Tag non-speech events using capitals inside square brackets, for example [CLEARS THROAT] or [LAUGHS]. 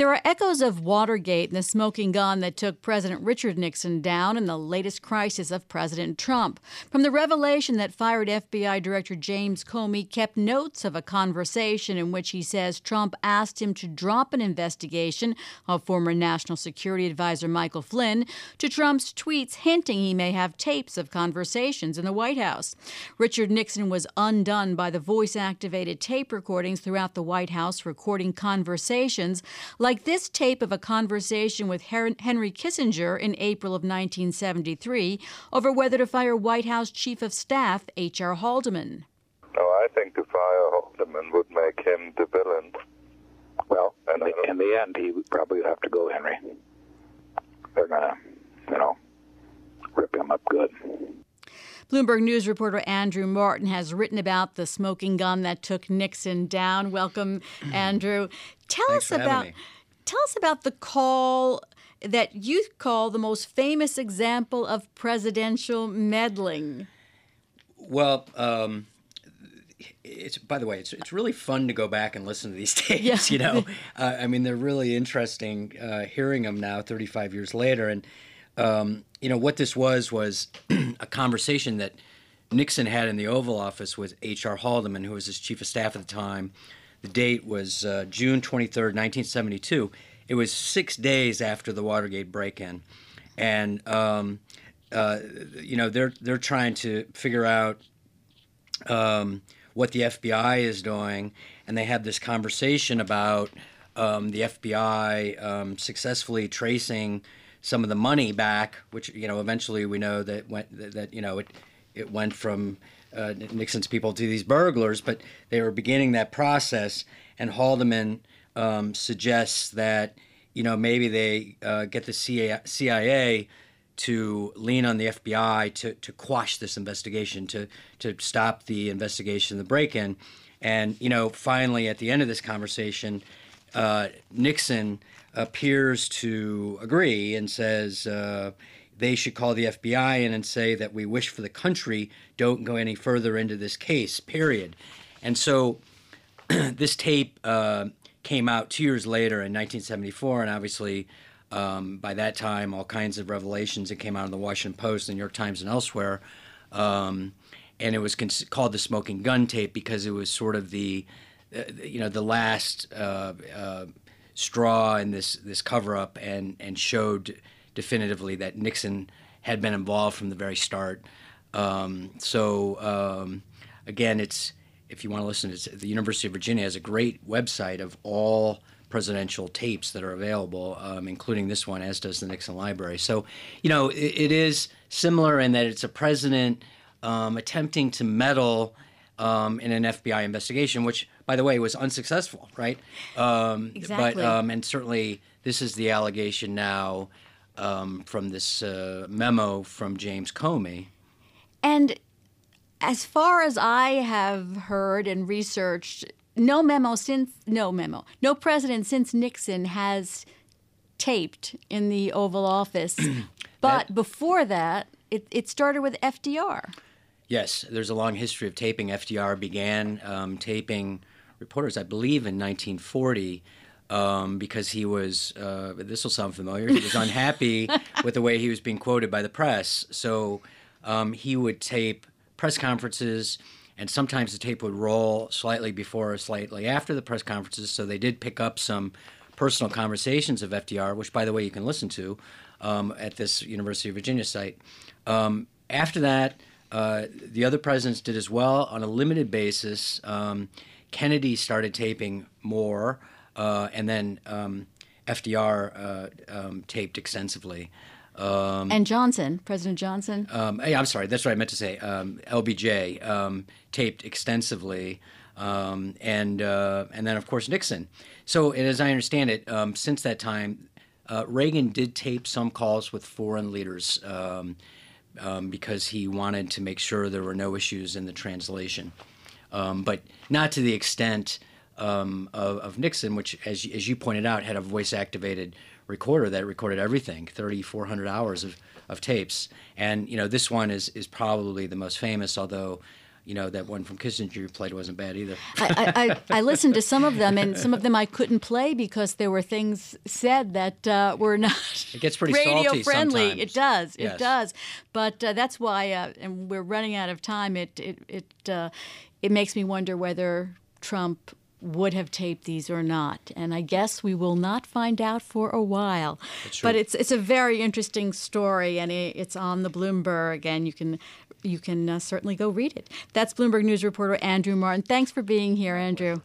There are echoes of Watergate and the smoking gun that took President Richard Nixon down in the latest crisis of President Trump. From the revelation that fired FBI Director James Comey kept notes of a conversation in which he says Trump asked him to drop an investigation of former National Security Advisor Michael Flynn, to Trump's tweets hinting he may have tapes of conversations in the White House. Richard Nixon was undone by the voice activated tape recordings throughout the White House recording conversations like like this tape of a conversation with Henry Kissinger in April of 1973 over whether to fire White House Chief of Staff H.R. Haldeman. No, I think to fire Haldeman would make him the villain. Well, in the, uh, in the end, he would probably have to go, Henry. They're going to, you know, rip him up good. Bloomberg News reporter Andrew Martin has written about the smoking gun that took Nixon down. Welcome, [CLEARS THROAT] Andrew. Tell Thanks us about Tell us about the call that you call the most famous example of presidential meddling. Well, um, it's by the way, it's it's really fun to go back and listen to these [LAUGHS] tapes. Yeah. You know, uh, I mean, they're really interesting uh, hearing them now, 35 years later. And um, you know what this was was [CLEARS THROAT] a conversation that Nixon had in the Oval Office with H.R. Haldeman, who was his chief of staff at the time, the date was uh, June 23rd, 1972. It was six days after the Watergate break-in, and um, uh, you know they're they're trying to figure out um, what the FBI is doing, and they have this conversation about um, the FBI um, successfully tracing some of the money back, which you know eventually we know that went that you know it it went from uh, Nixon's people to these burglars, but they were beginning that process. And Haldeman um, suggests that you know maybe they uh, get the CIA to lean on the FBI to, to quash this investigation, to to stop the investigation, the break-in. And you know, finally, at the end of this conversation, uh, Nixon appears to agree and says, uh, they should call the FBI in and say that we wish for the country, don't go any further into this case, period. And so [CLEARS THROAT] this tape uh, came out two years later in 1974, and obviously um, by that time, all kinds of revelations. It came out in the Washington Post, the New York Times, and elsewhere. Um, and it was cons- called the smoking gun tape because it was sort of the, uh, you know, the last uh, uh straw in this this cover up, and and showed definitively that Nixon had been involved from the very start. Um, so um, again, it's if you want to listen, to the University of Virginia has a great website of all presidential tapes that are available, um, including this one, as does the Nixon Library. So, you know, it, it is similar in that it's a president um, attempting to meddle um, in an FBI investigation, which, by the way, was unsuccessful, right? Um, exactly. But um, and certainly this is the allegation now um, from this uh, memo from James Comey. And as far as I have heard and researched, no memo since no memo, no president since Nixon has taped in the Oval Office. [CLEARS THROAT] but that, before that, it, it started with FDR. Yes, there's a long history of taping. FDR began um, taping reporters, I believe, in 1940 um, because he was, uh, this will sound familiar, he was unhappy [LAUGHS] with the way he was being quoted by the press. So um, he would tape press conferences, and sometimes the tape would roll slightly before or slightly after the press conferences. So they did pick up some personal conversations of FDR, which, by the way, you can listen to um, at this University of Virginia site. Um, after that, uh, the other presidents did as well on a limited basis. Um, Kennedy started taping more uh, and then um, FDR uh, um, taped extensively. Um, and Johnson, President Johnson. Um, I'm sorry, that's what I meant to say. Um, LBJ um, taped extensively, um, and uh, and then of course Nixon. So, as I understand it, um, since that time, uh, Reagan did tape some calls with foreign leaders because he wanted to make sure there were no issues in the translation, but not to the extent um, of, of, Nixon, which, as, as you pointed out, had a voice activated recorder that recorded everything 3,400 hours of, of tapes. And, you know, this one is, is probably the most famous, although you know, that one from Kissinger you played wasn't bad either. I, I, I, [LAUGHS] listened to some of them, and some of them I couldn't play because there were things said that uh, were not it gets pretty radio friendly. Sometimes. It does, yes. it does. But uh, that's why, uh, and we're running out of time. It it it uh, it makes me wonder whether Trump would have taped these or not. And I guess we will not find out for a while. But it's it's a very interesting story, and it's on the Bloomberg, and you can you can uh, certainly go read it. That's Bloomberg News reporter Andrew Martin. Thanks for being here, Andrew.